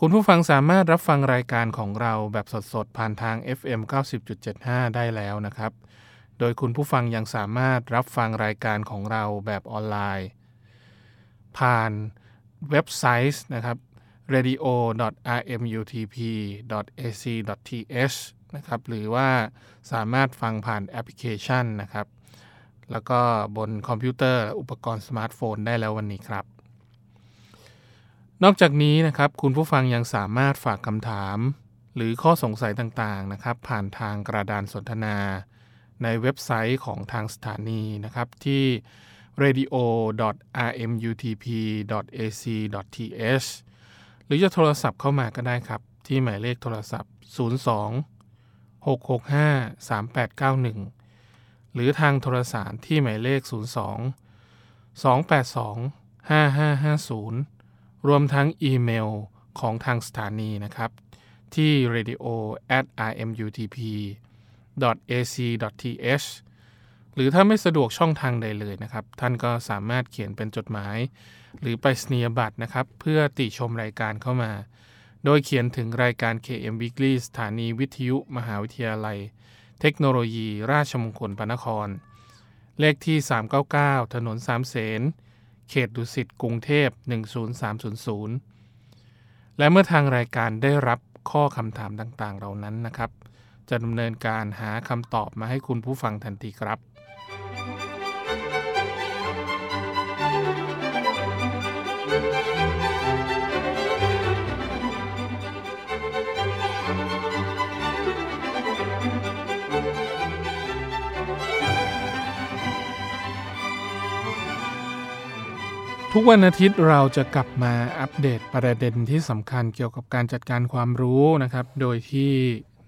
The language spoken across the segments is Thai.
คุณผู้ฟังสามารถรับฟังรายการของเราแบบสดๆ ผ่านทาง FM 90.75 ได้แล้วนะครับ โดยคุณผู้ฟังยังสามารถรับฟังรายการของเราแบบออนไลน์ ผ่านเว็บไซต์นะครับ radio.rmutp.ac.th นะครับ หรือว่าสามารถฟังผ่านแอปพลิเคชันนะครับ แล้วก็บนคอมพิวเตอร์อุปกรณ์สมาร์ทโฟนได้แล้ววันนี้ครับ นอกจากนี้นะครับคุณผู้ฟังยังสามารถฝากคำถาม หรือข้อสงสัยต่างๆนะครับผ่านทางกระดานสนทนา ในเว็บไซต์ของทางสถานีนะครับที่ radio.rmutp.ac.th หรือจะโทรศัพท์เข้ามาก็ได้ครับ ที่หมายเลขโทรศัพท์ 02 665 3891 หรือทางโทรสารที่หมายเลข 02 282 5550 รวมทั้งอีเมลของทางสถานีนะครับ ที่ radio at rmutp ac th หรือถ้าไม่สะดวกช่องทางใดเลยนะครับ ท่านก็สามารถเขียนเป็นจดหมาย หรือไปสนียบัตรนะครับ เพื่อติชมรายการเข้ามา โดยเขียนถึงรายการ KM Weekly สถานีวิทยุมหาวิทยาลัย เทคโนโลยี ราชมงคลพระนคร เลขที่ 399 ถนนสามเสน ขตดุสิตกรุงเทพ 10300 และเมื่อทางรายการได้รับข้อคำถามต่างๆ เหล่านั้นนะครับ จะดำเนินการหาคำตอบมาให้คุณผู้ฟังทันทีครับ ทุกวันอาทิตย์เราจะกลับมาอัปเดตประเด็นที่สำคัญเกี่ยวกับการจัดการความรู้นะครับ โดยที่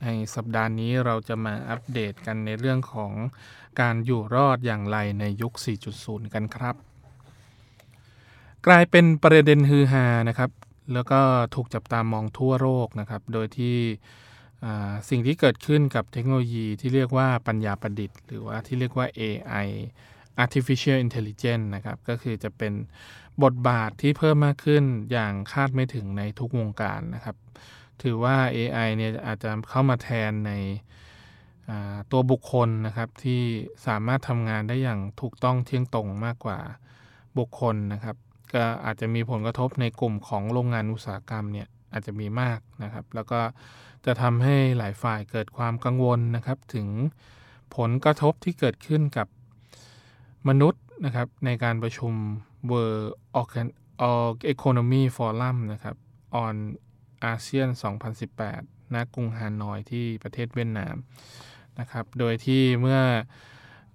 ในสัปดาห์นี้เราจะมาอัปเดตกันในเรื่องของการอยู่รอดอย่างไรในยุค 4.0 กันครับ กลายเป็นประเด็นฮือฮานะครับ แล้วก็ถูกจับตามองทั่วโลกนะครับ โดยที่สิ่งที่เกิดขึ้นกับเทคโนโลยีที่เรียกว่าปัญญาประดิษฐ์ หรือว่าที่เรียกว่า AI artificial intelligence นะครับ ก็คือจะเป็นบทบาทที่เพิ่มมากขึ้นอย่างคาดไม่ถึงในทุกวงการนะครับ ถือว่า AI เนี่ยอาจจะเข้ามาแทนในตัวบุคคลนะครับ ที่สามารถทำงานได้อย่างถูกต้องเที่ยงตรงมากกว่าบุคคลนะครับ ก็อาจจะมีผลกระทบในกลุ่มของโรงงานอุตสาหกรรมเนี่ยอาจจะมีมากนะครับ แล้วก็จะทำให้หลายฝ่ายเกิดความกังวลนะครับ ถึงผลกระทบที่เกิดขึ้นกับ มนุษย์นะครับในการประชุม World Economy Forum นะครับ on ASEAN 2018 ณ กรุงฮานอยที่ประเทศเวียดนามนะครับ โดยที่เมื่อ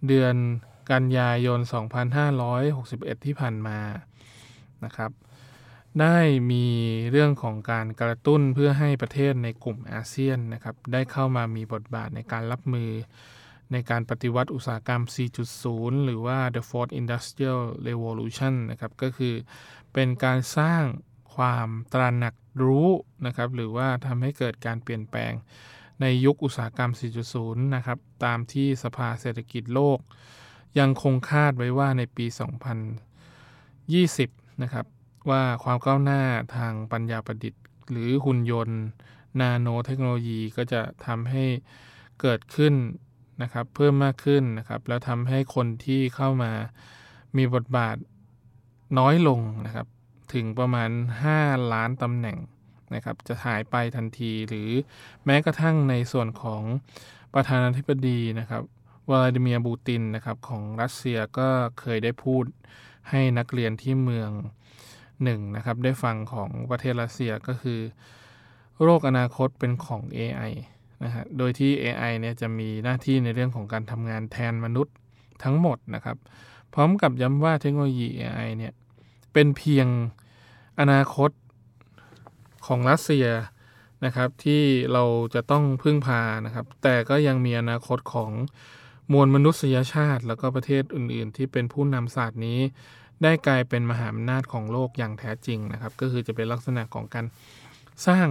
เดือนกันยายน 2561 ที่ผ่านมานะครับ ได้มีเรื่องของการกระตุ้นเพื่อให้ประเทศในกลุ่มอาเซียนนะครับ ได้เข้ามามีบทบาทในการรับมือ ในการปฏิวัติอุตสาหกรรม 4.0 หรือว่า the fourth industrial revolution นะครับก็คือเป็นการสร้างความตระหนักรู้นะครับหรือว่าทำให้เกิดการเปลี่ยนแปลงในยุคอุตสาหกรรม 4.0 นะครับตามที่สภาเศรษฐกิจโลก ยังคงคาดไว้ว่าในปี 2020 นะครับว่าความก้าวหน้าทางปัญญาประดิษฐ์ หรือหุ่นยนต์ นาโนเทคโนโลยีก็จะทำให้เกิดขึ้น นะครับเพิ่มมากขึ้นนะครับแล้วทำให้คนที่เข้ามามีบทบาทน้อยลงนะครับถึงประมาณ 5 ล้านตำแหน่งนะครับจะหายไปทันทีหรือแม้กระทั่งในส่วนของประธานาธิบดีนะครับวลาดิเมียร์บูตินนะครับของรัสเซียก็เคยได้พูดให้นักเรียนที่เมืองหนึ่งนะครับได้ฟังของประเทศรัสเซียก็คือ โรคอนาคตเป็นของ AI นะฮะโดยที่ AI เนี่ยจะมีหน้าที่ในเรื่องของการทำงานแทนมนุษย์ทั้งหมดนะครับ พร้อมกับย้ำว่าเทคโนโลยี AI เนี่ยเป็นเพียงอนาคตของรัสเซียนะครับที่เราจะต้องพึ่งพานะครับ แต่ก็ยังมีอนาคตของมวลมนุษยชาติ แล้วก็ประเทศอื่น ๆ ที่เป็นผู้นำศาสตร์นี้ ได้กลายเป็นมหาอำนาจของโลกอย่างแท้จริงนะครับ ก็คือจะเป็นลักษณะของการสร้าง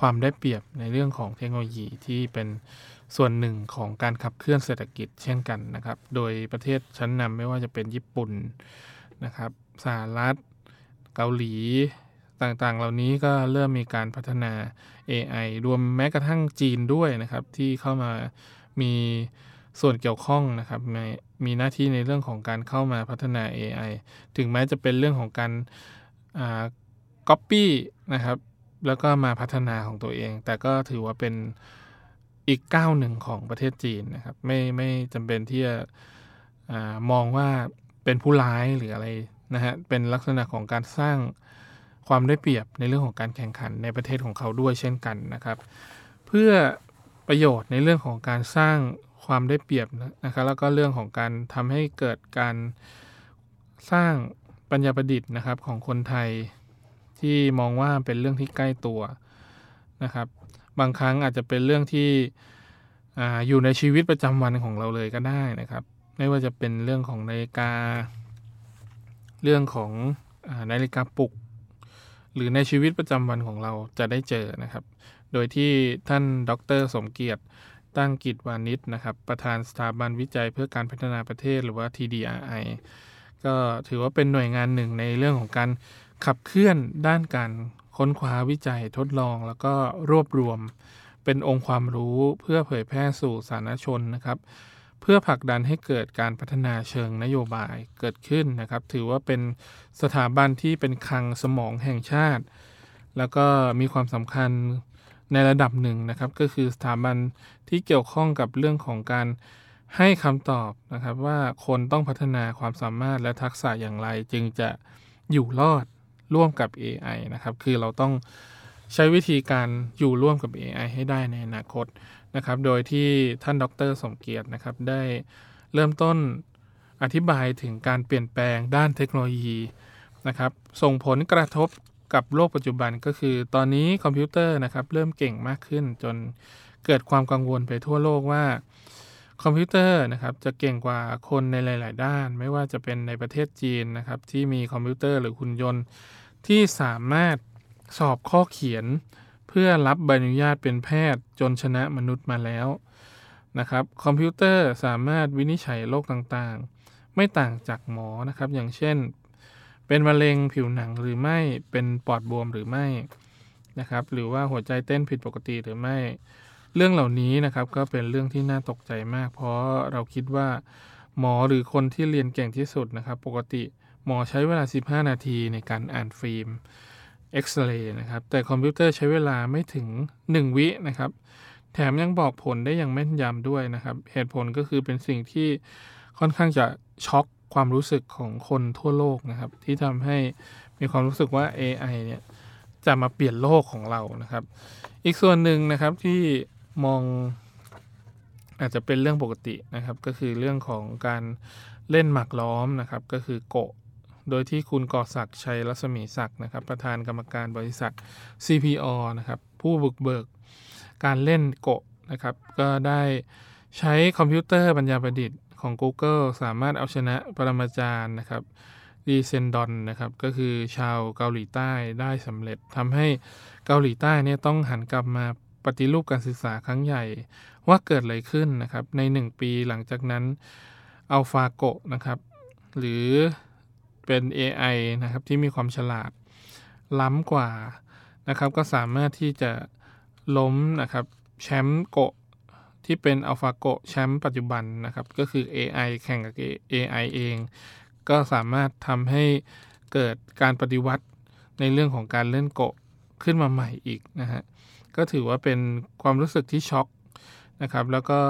ความได้เปรียบในเรื่องของเทคโนโลยีที่เป็นส่วนหนึ่งของการขับเคลื่อนเศรษฐกิจเช่นกันนะครับ โดยประเทศชั้นนำไม่ว่าจะเป็นญี่ปุ่นนะครับสหรัฐ เกาหลีต่างๆ เหล่านี้ก็เริ่มมีการพัฒนา AI รวมแม้กระทั่งจีนด้วยนะครับ ที่เข้ามามีส่วนเกี่ยวข้องนะครับมมีหน้าที่ในเรื่องของการเข้ามาพัฒนา AI ถึงแม้จะเป็นเรื่องของการก๊อปปี้นะครับ แล้วก็มาพัฒนาของตัวเอง แต่ก็ถือว่าเป็นอีกก้าวหนึ่งของประเทศจีนนะครับ ไม่ไม่จำเป็นที่จะอมองว่าเป็นผู้ร้ายหรืออะไรนะฮะเป็นลักษณะของการสร้างความได้เปรียบในเรื่องของการแข่งขันในประเทศของเขาด้วยเช่นกันนะครับ เพื่อประโยชน์ในเรื่องของการสร้างความได้เปรียบนะครับแล้วก็เรื่องของการทำให้เกิดการสร้างปัญญาประดิษฐ์นะครับของคนไทย ที่มองว่าเป็นเรื่องที่ใกล้ตัวนะครับ บางครั้งอาจจะเป็นเรื่องที่ออยู่ในชีวิตประจำวันของเราเลยก็ได้นะครับ ไม่ว่าจะเป็นเรื่องของนาฬิกา เรื่องของนาฬิกาปลุก หรือในชีวิตประจำวันของเราจะได้เจอนะครับ โดยที่ท่านดร สมเกียรติตั้งกิจวานิชนะครับ ประธานสถาบันวิจัยเพื่อการพัฒนาประเทศหรือว่า TDRI ก็ถือว่าเป็นหน่วยงานหนึ่งในเรื่องของการ ขับเคลื่อนด้านการค้นคว้าวิจัยทดลองแล้วก็รวบรวมเป็นองค์ความรู้เพื่อเผยแพร่สู่สาธารณชนนะครับ เพื่อผลักดันให้เกิดการพัฒนาเชิงนโยบายเกิดขึ้นนะครับ ถือว่าเป็นสถาบันที่เป็นคลังสมองแห่งชาติ แล้วก็มีความสำคัญในระดับหนึ่งนะครับ ก็คือสถาบันที่เกี่ยวข้องกับเรื่องของการให้คำตอบนะครับว่าคนต้องพัฒนาความสามารถและทักษะอย่างไรจึงจะอยู่รอด ร่วมกับ AI นะครับ คือเราต้องใช้วิธีการอยู่ร่วมกับ AI ให้ได้ในอนาคตนะครับ โดยที่ท่านดร สมเกียรตินะครับ ได้เริ่มต้นอธิบายถึงการเปลี่ยนแปลงด้านเทคโนโลยีนะครับ ส่งผลกระทบกับโลกปัจจุบันก็คือ ตอนนี้คอมพิวเตอร์นะครับเริ่มเก่งมากขึ้นจนเกิดความกังวลไปทั่วโลกว่าคอมพิวเตอร์นะครับจะเก่งกว่าคนในหลาย ๆ ด้าน ไม่ว่าจะเป็นในประเทศจีนนะครับที่มีคอมพิวเตอร์หรือหุ่นยนต์ ที่สามารถสอบข้อเขียน เพื่อรับใบอนุญาตเป็นแพทย์จนชนะมนุษย์มาแล้วนะครับคอมพิวเตอร์สามารถวินิจฉัยโรคต่างๆ ไม่ต่างจากหมอนะครับ อย่างเช่น เป็นมะเร็งผิวหนังหรือไม่เป็นปอดบวมหรือไม่นะครับหรือว่าหัวใจเต้นผิดปกติหรือไม่ เรื่องเหล่านี้นะครับก็เป็นเรื่องที่น่าตกใจมาก เพราะเราคิดว่าหมอหรือคนที่เรียนเก่งที่สุดนะครับ ปกติ หมอใช้เวลา 15 นาทีในการอ่านฟิล์มเอ็กซเรย์นะครับ แต่คอมพิวเตอร์ใช้เวลาไม่ถึง 1 วินะครับ แถมยังบอกผลได้อย่างแม่นยำด้วยนะครับ เหตุผลก็คือเป็นสิ่งที่ค่อนข้างจะช็อกความรู้สึกของคนทั่วโลกนะครับ ที่ทำให้มีความรู้สึกว่า AI เนี่ยจะมาเปลี่ยนโลกของเรานะครับ อีกส่วนหนึ่งนะครับที่มองอาจจะเป็นเรื่องปกตินะครับ ก็คือเรื่องของการเล่นหมากล้อมนะครับ ก็คือโกะ โดยที่คุณก่อศักดิ์ชัยรัศมีศักดิ์นะครับ ประธานกรรมการบริษัท CPO นะครับ ผู้บุกเบิกการเล่นโกะนะครับ ก็ได้ใช้คอมพิวเตอร์ปัญญาประดิษฐ์ของ Google สามารถเอาชนะปรมาจารย์นะครับดีเซนดอนนะครับ ก็คือชาวเกาหลีใต้ได้สำเร็จทำให้เกาหลีใต้เนี่ยต้องหันกลับมาปฏิรูปการศึกษาครั้งใหญ่ว่าเกิดอะไรขึ้นนะครับ ใน 1 ปีหลังจากนั้นอัลฟาโกนะครับ หรือ เป็น AI นะครับที่มีความฉลาดล้ำกว่านะครับ ก็สามารถที่จะล้มนะครับแชมป์โกที่เป็น AlphaGo แชมป์ปัจจุบันนะครับ ก็คือ AI แข่งกับ AI เอง ก็สามารถทำให้เกิดการปฏิวัติในเรื่องของการเล่นโกขึ้นมาใหม่อีกนะฮะก็ถือว่าเป็นความรู้สึกที่ช็อกนะครับ แล้วก็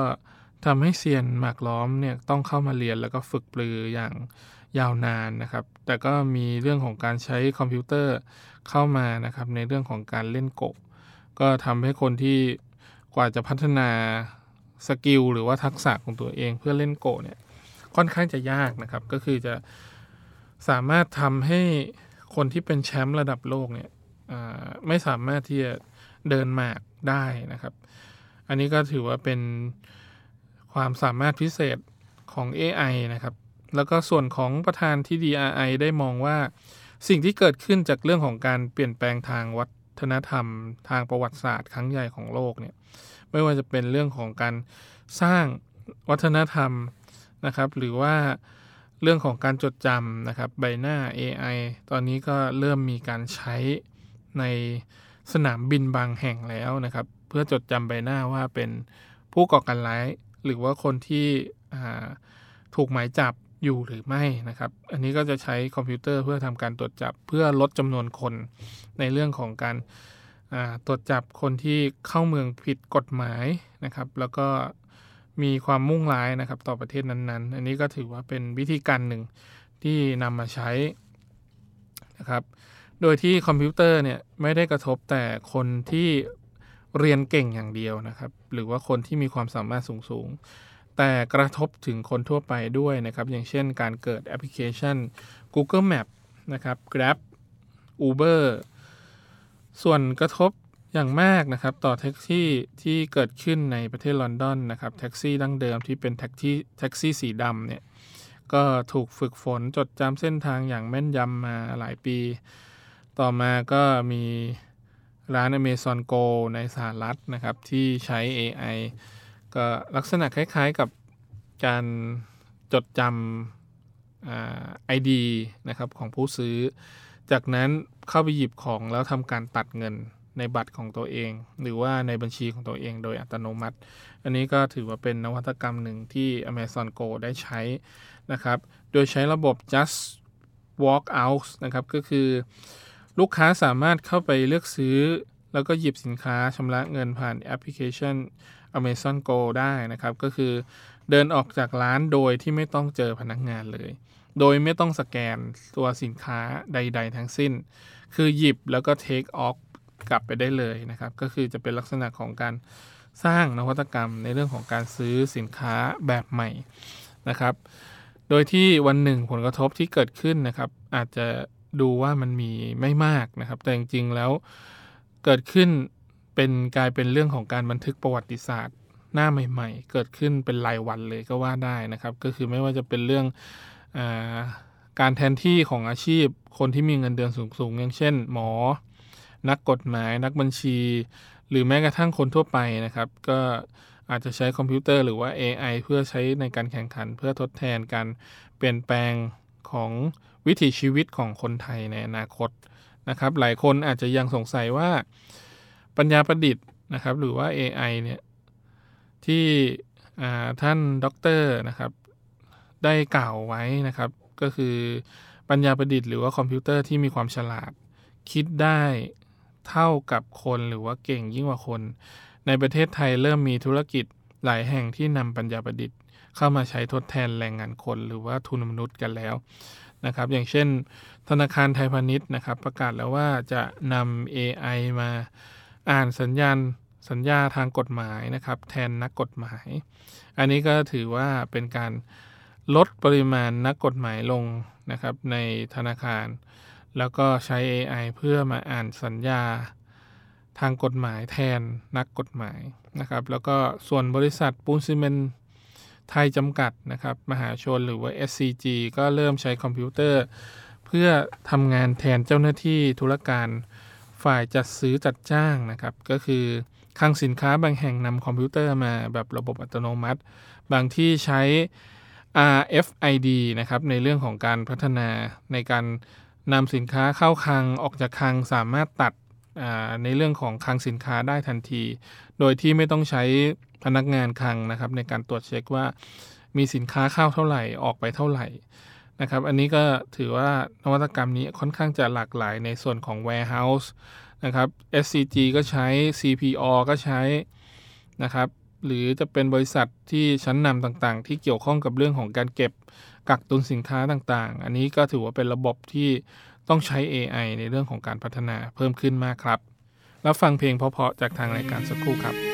ทำให้เซียนหมากล้อมเนี่ยต้องเข้ามาเรียนแล้วก็ฝึกปรืออย่าง ยาวนานนะครับ แต่ก็มีเรื่องของการใช้คอมพิวเตอร์เข้ามานะครับ ในเรื่องของการเล่นโกะก็ทำให้คนที่กว่าจะพัฒนา skill หรือว่าทักษะของตัวเองเพื่อเล่นโกะเนี่ยค่อนข้างจะยากนะครับ ก็คือจะสามารถทำให้คนที่เป็นแชมป์ระดับโลกเนี่ยไม่สามารถที่จะเดินหมากได้นะครับ อันนี้ก็ถือว่าเป็นความสามารถพิเศษของ AI นะครับ แล้วก็ส่วนของประธานที่ DRI ได้มองว่า สิ่งที่เกิดขึ้นจากเรื่องของการเปลี่ยนแปลงทางวัฒนธรรม ทางประวัติศาสตร์ครั้งใหญ่ของโลกเนี่ยไม่ว่าจะเป็นเรื่องของการสร้างวัฒนธรรมนะครับ หรือว่าเรื่องของการจดจำนะครับใบหน้า AI ตอนนี้ก็เริ่มมีการใช้ในสนามบินบางแห่งแล้วนะครับ เพื่อจดจำใบหน้าว่าเป็นผู้ก่อการร้าย หรือว่าคนที่ถูกหมายจับ อยู่หรือไม่นะครับ อันนี้ก็จะใช้คอมพิวเตอร์เพื่อทำการตรวจจับเพื่อลดจำนวนคนในเรื่องของการตรวจจับคนที่เข้าเมืองผิดกฎหมายนะครับ แล้วก็มีความมุ่งร้ายนะครับต่อประเทศนั้นๆ อันนี้ก็ถือว่าเป็นวิธีการหนึ่งที่นำมาใช้นะครับ โดยที่คอมพิวเตอร์เนี่ยไม่ได้กระทบแต่คนที่เรียนเก่งอย่างเดียวนะครับ หรือว่าคนที่มีความสามารถสูง แต่กระทบถึงคนทั่วไปด้วยนะครับ อย่างเช่นการเกิดแอปพลิเคชัน Google Map นะครับ Grab Uber ส่งผลกระทบอย่างมากนะครับต่อแท็กซี่ที่เกิดขึ้นในประเทศลอนดอนนะครับแท็กซี่ดั้งเดิมที่เป็นแท็กซี่แท็กซี่สีดำเนี่ยก็ถูกฝึกฝนจดจำเส้นทางอย่างแม่นยำมาหลายปี ต่อมาก็มีร้าน Amazon Go ในสหรัฐนะครับที่ใช้ AI ก็ลักษณะคล้ายๆกับการจดจำไอดีนะครับของผู้ซื้อ จากนั้นเข้าไปหยิบของแล้วทำการตัดเงินในบัตรของตัวเอง หรือว่าในบัญชีของตัวเองโดยอัตโนมัติ อันนี้ก็ถือว่าเป็นนวัตกรรมหนึ่งที่ Amazon Go ได้ใช้นะครับ โดยใช้ระบบ just walk out นะครับ ก็คือลูกค้าสามารถเข้าไปเลือกซื้อ แล้วก็หยิบสินค้าชำระเงินผ่านแอปพลิเคชัน Amazon Go ได้นะครับ ก็คือเดินออกจากร้านโดยที่ไม่ต้องเจอพนักงานเลย โดยไม่ต้องสแกนตัวสินค้าใด ๆ ทั้งสิ้น คือหยิบแล้วก็ take off กลับไปได้เลยนะครับ ก็คือจะเป็นลักษณะของการสร้างนวัตกรรมในเรื่องของการซื้อสินค้าแบบใหม่นะครับ โดยที่วันหนึ่งผลกระทบที่เกิดขึ้นนะครับ อาจจะดูว่ามันมีไม่มากนะครับ แต่จริงๆแล้วเกิดขึ้น เป็นกลายเป็นเรื่องของการบันทึกประวัติศาสตร์ หน้าใหม่ ๆ เกิดขึ้นเป็นรายวันเลยก็ว่าได้นะครับ ก็คือไม่ว่าจะเป็นเรื่องอการแทนที่ของอาชีพ คนที่มีเงินเดือนสูงๆอย่างเช่น หมอ นักกฎหมาย นักบัญชี หรือแม้กระทั่งคนทั่วไปนะครับ ก็อาจจะใช้คอมพิวเตอร์หรือว่า AI เพื่อใช้ในการแข่งขัน เพื่อทดแทนการเปลี่ยนแปลงของวิถีชีวิตของคนไทยในอนาคตนะครับ หลายคนอาจจะยังสงสัยว่า ปัญญาประดิษฐ์นะครับ หรือว่า AI เนี่ยที่ท่านด็อกเตอร์นะครับ ได้กล่าวไว้นะครับ ก็คือปัญญาประดิษฐ์หรือว่าคอมพิวเตอร์ที่มีความฉลาด คิดได้เท่ากับคนหรือว่าเก่งยิ่งกว่าคน ในประเทศไทยเริ่มมีธุรกิจหลายแห่งที่นำปัญญาประดิษฐ์ เข้ามาใช้ทดแทนแรงงานคน หรือว่าทุนมนุษย์กันแล้วนะครับ อย่างเช่น ธนาคารไทยพาณิชย์นะครับ ประกาศแล้วว่าจะนำ AI มา อ่านสัญญาณสัญญาทางกฎหมายนะครับ แทนนักกฎหมาย อันนี้ก็ถือว่าเป็นการลดปริมาณนักกฎหมายลงนะครับในธนาคาร แล้วก็ใช้ AI เพื่อมาอ่านสัญญาทางกฎหมายแทนนักกฎหมายนะครับ แล้วก็ส่วนบริษัทปูนซีเมนไทยจำกัดนะครับ มหาชนหรือว่า SCG ก็เริ่มใช้คอมพิวเตอร์ เพื่อทำงานแทนเจ้าหน้าที่ธุรการ ฝ่ายจัดซื้อจัดจ้างนะครับก็คือคลังสินค้าบางแห่งนำคอมพิวเตอร์มาแบบระบบอัตโนมัติ บางที่ใช้ RFID นะครับในเรื่องของการพัฒนาในการนำสินค้าเข้าคลังออกจากคลังสามารถตัดในเรื่องของคลังสินค้าได้ทันที โดยที่ไม่ต้องใช้พนักงานคลังนะครับในการตรวจเช็คว่ามีสินค้าเข้าเท่าไหร่ออกไปเท่าไหร่ นะครับ อันนี้ก็ถือว่านวัตกรรมนี้ค่อนข้างจะหลากหลายในส่วนของ warehouse นะครับ SCG ก็ใช้ CPO ก็ใช้นะครับ หรือจะเป็นบริษัทที่ชั้นนำต่างๆ ที่เกี่ยวข้องกับเรื่องของการเก็บกักตุนสินค้าต่างๆ อันนี้ก็ถือว่าเป็นระบบที่ต้องใช้ AI ในเรื่องของการพัฒนาเพิ่มขึ้นมากครับแล้วฟังเพลงเพราะๆจากทางรายการสักครู่ครับ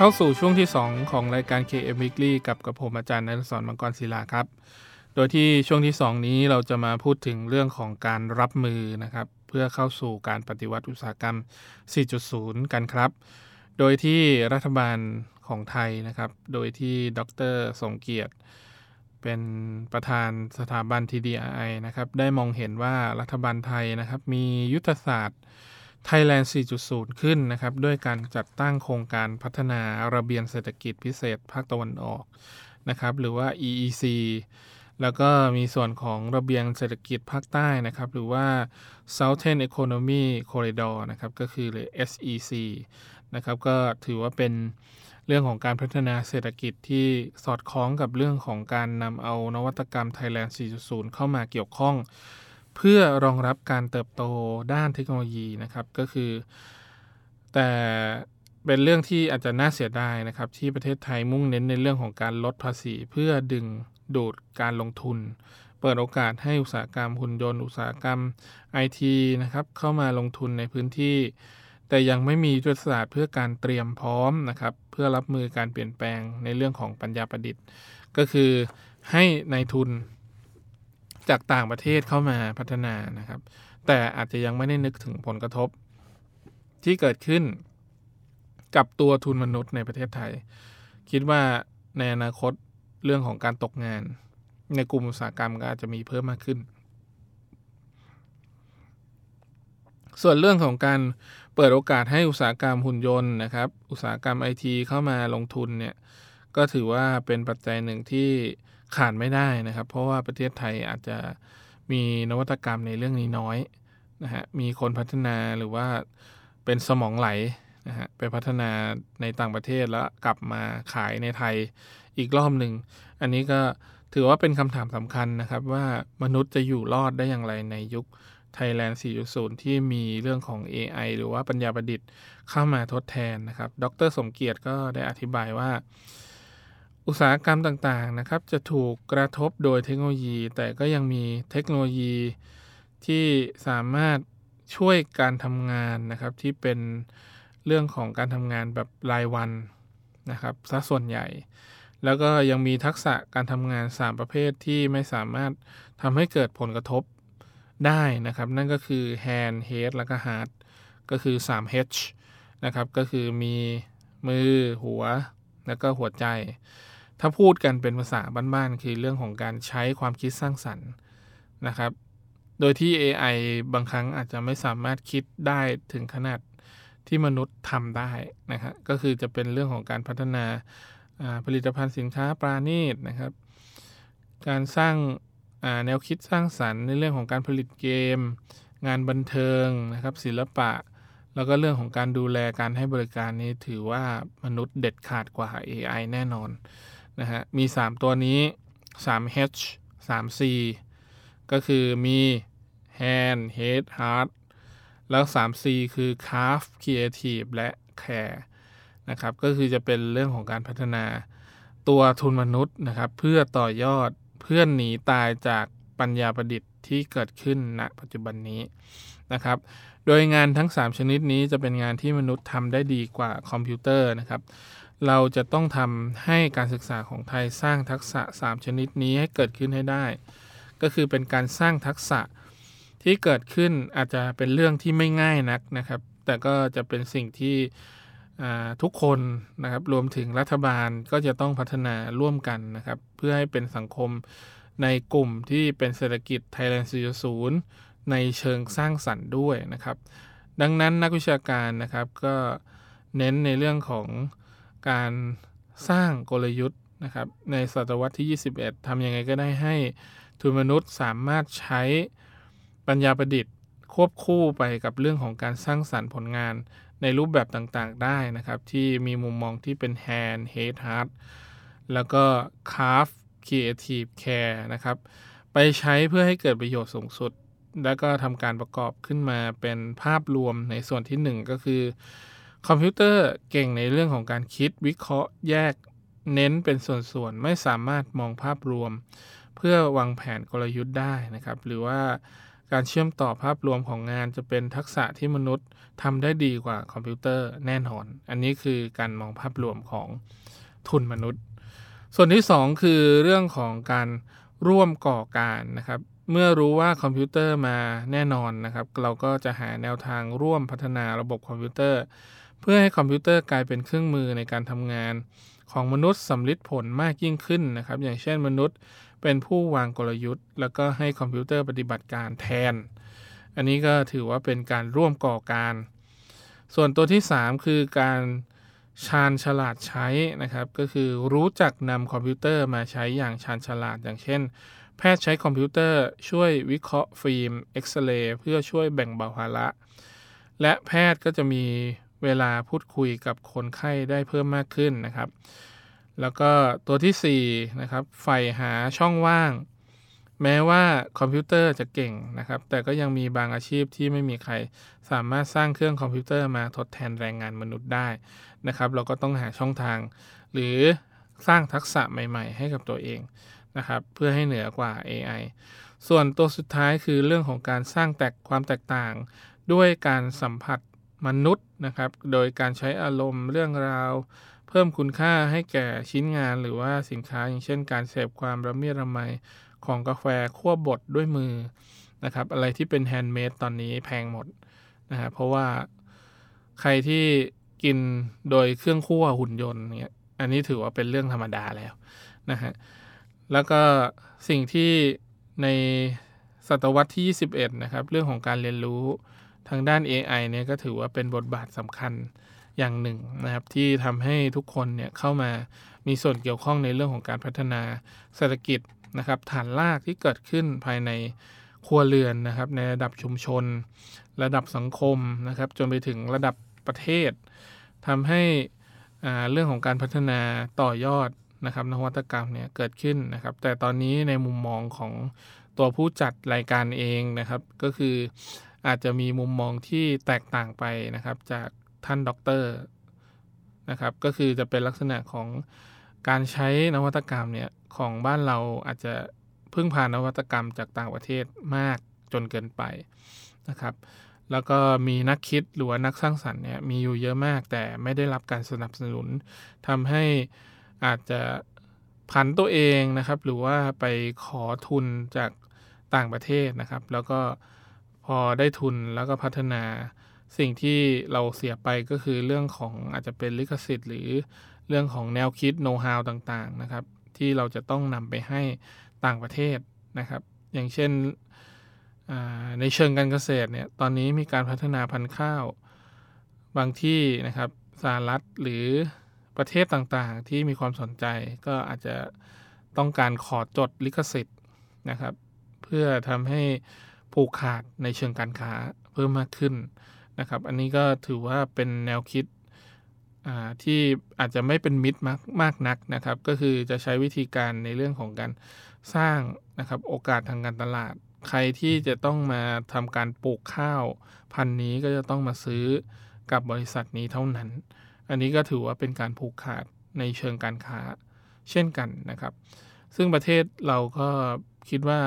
เข้าสู่ช่วงที่ 2 ของรายการ KM Weekly กับกระผมอาจารย์นรศรมังกรศิลาครับ โดยที่ช่วงที่ 2 นี้เราจะมาพูดถึงเรื่องของการรับมือนะครับ เพื่อเข้าสู่การปฏิวัติอุตสาหกรรม 4.0 กันครับ โดยที่รัฐบาลของไทยนะครับ โดยที่ดรสงเกียรติ เป็นประธานสถาบัน TDI นะครับ ได้มองเห็นว่ารัฐบาลไทยนะครับ มียุทธศาสตร์ Thailand 4.0 ขึ้นนะครับด้วยการจัดตั้งโครงการพัฒนาระเบียงเศรษฐกิจพิเศษภาคตะวันออกนะครับหรือว่า EEC แล้วก็มีส่วนของระเบียงเศรษฐกิจภาคใต้นะครับหรือว่า Southern Economy Corridor นะครับก็คือหรือ SEC นะครับก็ถือว่าเป็นเรื่องของการพัฒนาเศรษฐกิจที่สอดคล้องกับเรื่องของการนำเอานวัตกรรม Thailand 4.0 เข้ามาเกี่ยวข้อง เพื่อรองรับการเติบโตด้านเทคโนโลยีนะครับ ก็คือ แต่เป็นเรื่องที่อาจจะน่าเสียดายนะครับ ที่ประเทศไทยมุ่งเน้นในเรื่องของการลดภาษี เพื่อดึงดูดการลงทุน เปิดโอกาสให้อุตสาหกรรมหุ่นยนต์อุตสาหกรรมไอทีนะครับเข้ามาลงทุนในพื้นที่ แต่ยังไม่มียุทธศาสตร์เพื่อการเตรียมพร้อมนะครับ เพื่อรับมือการเปลี่ยนแปลงในเรื่องของปัญญาประดิษฐ์ ก็คือให้ในทุน จากต่างประเทศเข้ามาพัฒนานะครับ แต่อาจจะยังไม่ได้นึกถึงผลกระทบ ที่เกิดขึ้นกับตัวทุนมนุษย์ในประเทศไทย คิดว่าในอนาคตเรื่องของการตกงาน ในกลุ่มอุตสาหกรรมก็อาจจะมีเพิ่มมากขึ้น ส่วนเรื่องของการเปิดโอกาสให้อุตสาหกรรมหุ่นยนต์นะครับ อุตสาหกรรมไอทีเข้ามาลงทุนเนี่ยก็ถือว่าเป็นปัจจัยหนึ่งที่ ขาดไม่ได้นะครับ เพราะว่าประเทศไทยอาจจะมีนวัตกรรมในเรื่องนี้น้อยนะฮะมีคนพัฒนาหรือว่าเป็นสมองไหลนะฮะไปพัฒนาในต่างประเทศแล้วกลับมาขายในไทยอีกรอบหนึ่ง อันนี้ก็ถือว่าเป็นคำถามสำคัญนะครับ ว่ามนุษย์จะอยู่รอดได้อย่างไรในยุค Thailand 4.0 ที่มีเรื่องของ AI หรือว่าปัญญาประดิษฐ์เข้ามาทดแทนนะครับ ดร สมเกียรติก็ได้อธิบายว่า อุตสาหกรรมต่างๆนะครับ จะถูกกระทบโดยเทคโนโลยี แต่ก็ยังมีเทคโนโลยีที่สามารถช่วยการทำงานนะครับ ที่เป็นเรื่องของการทำงานแบบรายวันนะครับซะส่วนใหญ่ แล้วก็ยังมีทักษะการทำงาน 3 ประเภทที่ไม่สามารถทำให้เกิดผลกระทบได้นะครับ นั่นก็คือ hand head แล้วก็ heart ก็คือ 3 H นะครับ ก็คือมีมือหัว แล้วก็หัวใจ ถ้าพูดกันเป็นภาษาบ้านๆคือเรื่องของการใช้ความคิดสร้างสรรค์นะครับ โดยที่ AI บางครั้งอาจจะไม่สามารถคิดได้ถึงขนาดที่มนุษย์ทำได้นะครับก็คือจะเป็นเรื่องของการพัฒนาผลิตภัณฑ์สินค้าปราณีตนะครับ การสร้างแนวคิดสร้างสรรค์ในเรื่องของการผลิตเกม งานบันเทิงนะครับ ศิลปะ แล้วก็เรื่องของการดูแลการให้บริการนี้ถือว่ามนุษย์เด็ดขาดกว่า AI แน่นอน นะฮะมี 3 ตัวนี้ 3H 3C ก็คือมี hand head heart แล้ว 3C คือ craft creative และ care นะครับก็คือจะเป็นเรื่องของการพัฒนาตัวทุนมนุษย์นะครับเพื่อต่อยอดเพื่อนหนีตายจากปัญญาประดิษฐ์ที่เกิดขึ้นณปัจจุบันนี้นะครับ โดยงานทั้ง 3 ชนิดนี้จะเป็นงานที่มนุษย์ทำได้ดีกว่าคอมพิวเตอร์นะครับ เราจะต้องทำให้การศึกษาของไทยสร้างทักษะ 3 ชนิดนี้ให้เกิดขึ้นให้ได้ ก็คือเป็นการสร้างทักษะที่เกิดขึ้นอาจจะเป็นเรื่องที่ไม่ง่ายนักนะครับ แต่ก็จะเป็นสิ่งที่ทุกคนนะครับรวมถึงรัฐบาลก็จะต้องพัฒนาร่วมกันนะครับ เพื่อให้เป็นสังคมในกลุ่มที่เป็นเศรษฐกิจ Thailand 4.0 ในเชิงสร้างสรรค์ด้วยนะครับ ดังนั้นนักวิชาการนะครับก็เน้นในเรื่องของ การสร้างกลยุทธ์นะครับในศตวรรษที่ 21ทำยังไงก็ได้ให้ทุนมนุษย์สามารถใช้ปัญญาประดิษฐ์ ควบคู่ไปกับเรื่องของการสร้างสรรค์ผลงานในรูปแบบต่างๆได้นะครับ ที่มีมุมมองที่เป็น hand head heart แล้วก็ craft creative care นะครับ ไปใช้เพื่อให้เกิดประโยชน์สูงสุด แล้วก็ทำการประกอบขึ้นมาเป็นภาพรวมในส่วนที่ 1 ก็คือ คอมพิวเตอร์เก่งในเรื่องของการคิดวิเคราะห์แยกเน้นเป็นส่วนๆ ไม่สามารถมองภาพรวม เพื่อวางแผนกลยุทธ์ได้นะครับ หรือว่าการเชื่อมต่อภาพรวมของงานจะเป็นทักษะที่มนุษย์ทำได้ดีกว่าคอมพิวเตอร์แน่นอน อันนี้คือการมองภาพรวมของทุนมนุษย์ ส่วนที่ 2 คือเรื่องของการร่วมก่อการนะครับเมื่อรู้ว่าคอมพิวเตอร์มาแน่นอนนะครับ เราก็จะหาแนวทางร่วมพัฒนาระบบคอมพิวเตอร์ เพื่อให้คอมพิวเตอร์กลายเป็นเครื่องมือในการทำงานของมนุษย์สัมฤทธิผลมากยิ่งขึ้นนะครับ อย่างเช่นมนุษย์เป็นผู้วางกลยุทธ์ แล้วก็ให้คอมพิวเตอร์ปฏิบัติการแทน อันนี้ก็ถือว่าเป็นการร่วมก่อการ ส่วนตัวที่ 3 คือการชาญฉลาดใช้นะครับ ก็คือรู้จักนำคอมพิวเตอร์มาใช้อย่างชาญฉลาด อย่างเช่น แพทย์ใช้คอมพิวเตอร์ช่วยวิเคราะห์ฟิล์มเอ็กซเรย์เพื่อช่วยแบ่งเบาภาระและแพทย์ก็จะมี เวลาพูดคุยกับคนไข้ได้เพิ่มมากขึ้นนะครับ แล้วก็ตัวที่4นะครับใฝ่หาช่องว่าง แม้ว่าคอมพิวเตอร์จะเก่งนะครับ แต่ก็ยังมีบางอาชีพที่ไม่มีใครสามารถสร้างเครื่องคอมพิวเตอร์มาทดแทนแรงงานมนุษย์ได้นะครับ เราก็ต้องหาช่องทาง หรือสร้างทักษะใหม่ ๆ ให้กับตัวเองนะครับ เพื่อให้เหนือกว่า AI ส่วนตัวสุดท้ายคือเรื่องของการสร้างแตกความแตกต่าง ด้วยการสัมผัส มนุษย์นะครับ โดยการใช้อารมณ์เรื่องราว เพิ่มคุณค่าให้แก่ชิ้นงานหรือว่าสินค้า อย่างเช่น การเสพความละเมียดละไมของกาแฟคั่วบดด้วยมือนะครับ อะไรที่เป็น handmade ตอนนี้แพงหมดนะฮะเพราะว่าใครที่กินโดยเครื่องคั่วหุ่นยนต์เนี่ยอันนี้ถือว่าเป็นเรื่องธรรมดาแล้วนะฮะแล้วก็สิ่งที่ในศตวรรษที่ 21 นะครับ เรื่องของการเรียนรู้ ทางด้าน AI เนี่ยก็ถือว่าเป็นบทบาทสำคัญอย่างหนึ่งนะครับ ที่ทำให้ทุกคนเนี่ยเข้ามามีส่วนเกี่ยวข้องในเรื่องของการพัฒนาเศรษฐกิจนะครับ ฐานรากที่เกิดขึ้นภายในครัวเรือนนะครับ ในระดับชุมชน ระดับสังคมนะครับ จนไปถึงระดับประเทศทำให้เรื่องของการพัฒนาต่อยอดนะครับนวัตกรรมเนี่ยเกิดขึ้นนะครับ แต่ตอนนี้ในมุมมองของตัวผู้จัดรายการเองนะครับ ก็คือ อาจจะมีมุมมองที่แตกต่างไปนะครับ จากท่านด็อกเตอร์นะครับ ก็คือจะเป็นลักษณะของการใช้นวัตกรรมเนี่ยของบ้านเราอาจจะพึ่งพานวัตกรรมจากต่างประเทศมากจนเกินไปนะครับ แล้วก็มีนักคิดหรือว่านักสร้างสรรค์เนี่ยมีอยู่เยอะมากแต่ไม่ได้รับการสนับสนุนทำให้อาจจะผันตัวเองนะครับ หรือว่าไปขอทุนจากต่างประเทศนะครับ แล้วก็ พอได้ทุนแล้วก็พัฒนา สิ่งที่เราเสียไปก็คือเรื่องของอาจจะเป็นลิขสิทธิ์ หรือเรื่องของแนวคิดโน้ตฮาวต่างๆนะครับ ที่เราจะต้องนำไปให้ต่างประเทศนะครับ อย่างเช่นในเชิงการเกษตรเนี่ยตอนนี้มีการพัฒนาพันธุ์ข้าว บางที่นะครับสหรัฐหรือประเทศต่างๆ ที่มีความสนใจก็อาจจะต้องการขอจดลิขสิทธิ์นะครับ เพื่อทำให้ ผูกขาดในเชิงการค้าเพิ่มมากขึ้นนะครับ อันนี้ก็ถือว่าเป็นแนวคิดที่อาจจะไม่เป็นมิตรมากมากนักนะครับ ก็คือจะใช้วิธีการในเรื่องของการสร้างนะครับโอกาสทางการตลาด ใครที่จะต้องมาทำการปลูกข้าวพันนี้ก็จะต้องมาซื้อกับบริษัทนี้เท่านั้น อันนี้ก็ถือว่าเป็นการผูกขาดในเชิงการค้าเช่นกันนะครับ ซึ่งประเทศเราก็คิดว่า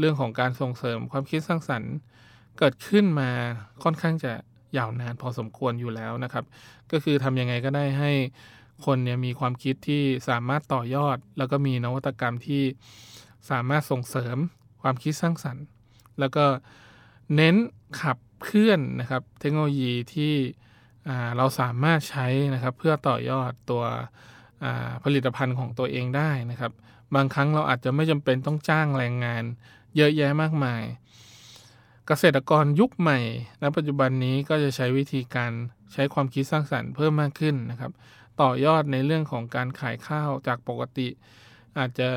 เรื่องของการส่งเสริมความคิดสร้างสรรค์ เกิดขึ้นมาค่อนข้างจะยาวนานพอสมควรอยู่แล้วนะครับ ก็คือทำยังไงก็ได้ให้คนเนี่ยมีความคิดที่สามารถต่อยอด แล้วก็มีนวัตกรรมที่สามารถส่งเสริมความคิดสร้างสรรค์ แล้วก็เน้นขับเคลื่อนนะครับเทคโนโลยีที่เราสามารถใช้นะครับเพื่อต่อยอดตัวผลิตภัณฑ์ของตัวเองได้นะครับ บางครั้งเราอาจจะไม่จำเป็นต้องจ้างแรงงาน เยอะแยะมากมาย เกษตรกรยุคใหม่ณปัจจุบันนี้ก็จะใช้วิธีการใช้ความคิดสร้างสรรค์เพิ่มมากขึ้นนะครับ ต่อยอดในเรื่องของการขายข้าวจากปกติ อาจจะ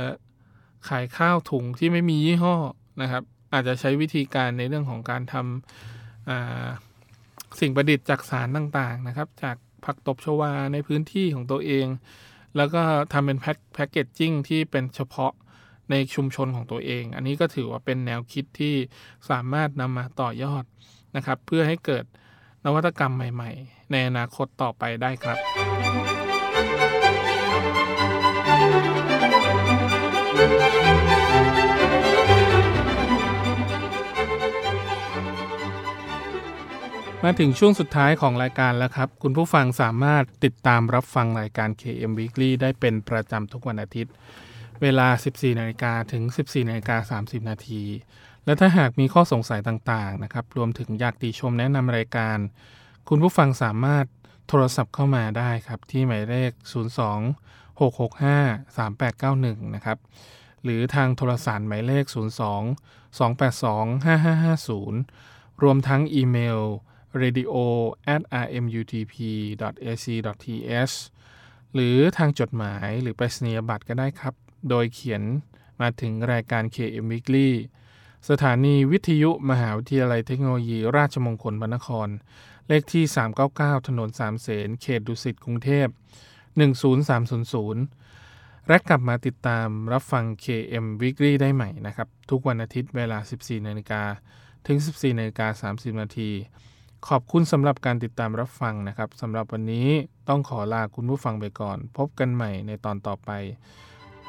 ขายข้าวถุงที่ไม่มียี่ห้อนะครับ อาจจะใช้วิธีการในเรื่องของการทำสิ่งประดิษฐ์จากสารต่างๆนะครับ จากผักตบชวาในพื้นที่ของตัวเอง แล้วก็ทำเป็นแพ็กเกจจิ้งที่เป็นเฉพาะ ในชุมชนของตัวเอง อันนี้ก็ถือว่าเป็นแนวคิดที่สามารถนำมาต่อยอดนะครับ เพื่อให้เกิดนวัตกรรมใหม่ ๆ ในอนาคตต่อไปได้ครับ มาถึงช่วงสุดท้ายของรายการแล้วครับ คุณผู้ฟังสามารถติดตามรับฟังรายการ KM Weekly ได้เป็นประจำทุกวันอาทิตย์ เวลา 14นาฬิกาถึง 14นาฬิกา30 นาที และถ้าหากมีข้อสงสัยต่างๆนะครับ รวมถึงอยากติชมแนะนำรายการ คุณผู้ฟังสามารถโทรศัพท์เข้ามาได้ครับ ที่หมายเลข 02 665 3891 นะครับ หรือทางโทรศัพท์หมายเลข 02 282 5550 รวมทั้งอีเมล radio at rmutp ac th หรือทางจดหมายหรือไปรษณียบัตรก็ได้ครับ โดยเขียนมาถึงรายการ KM Weekly สถานีวิทยุมหาวิทยาลัยเทคโนโลยี ราชมงคลพระนคร เลขที่ 399 ถนนสามเสนเขตดุสิตกรุงเทพ 10300 และกลับมาติดตามรับฟัง KM Weekly ได้ใหม่นะครับ ทุกวันอาทิตย์เวลา 14นาฬิกาถึง 14นาฬิกา30นาทีขอบคุณสำหรับการติดตามรับฟังนะครับสำหรับวันนี้ต้องขอลาคุณผู้ฟังไปก่อน พบกันใหม่ในตอนต่อไป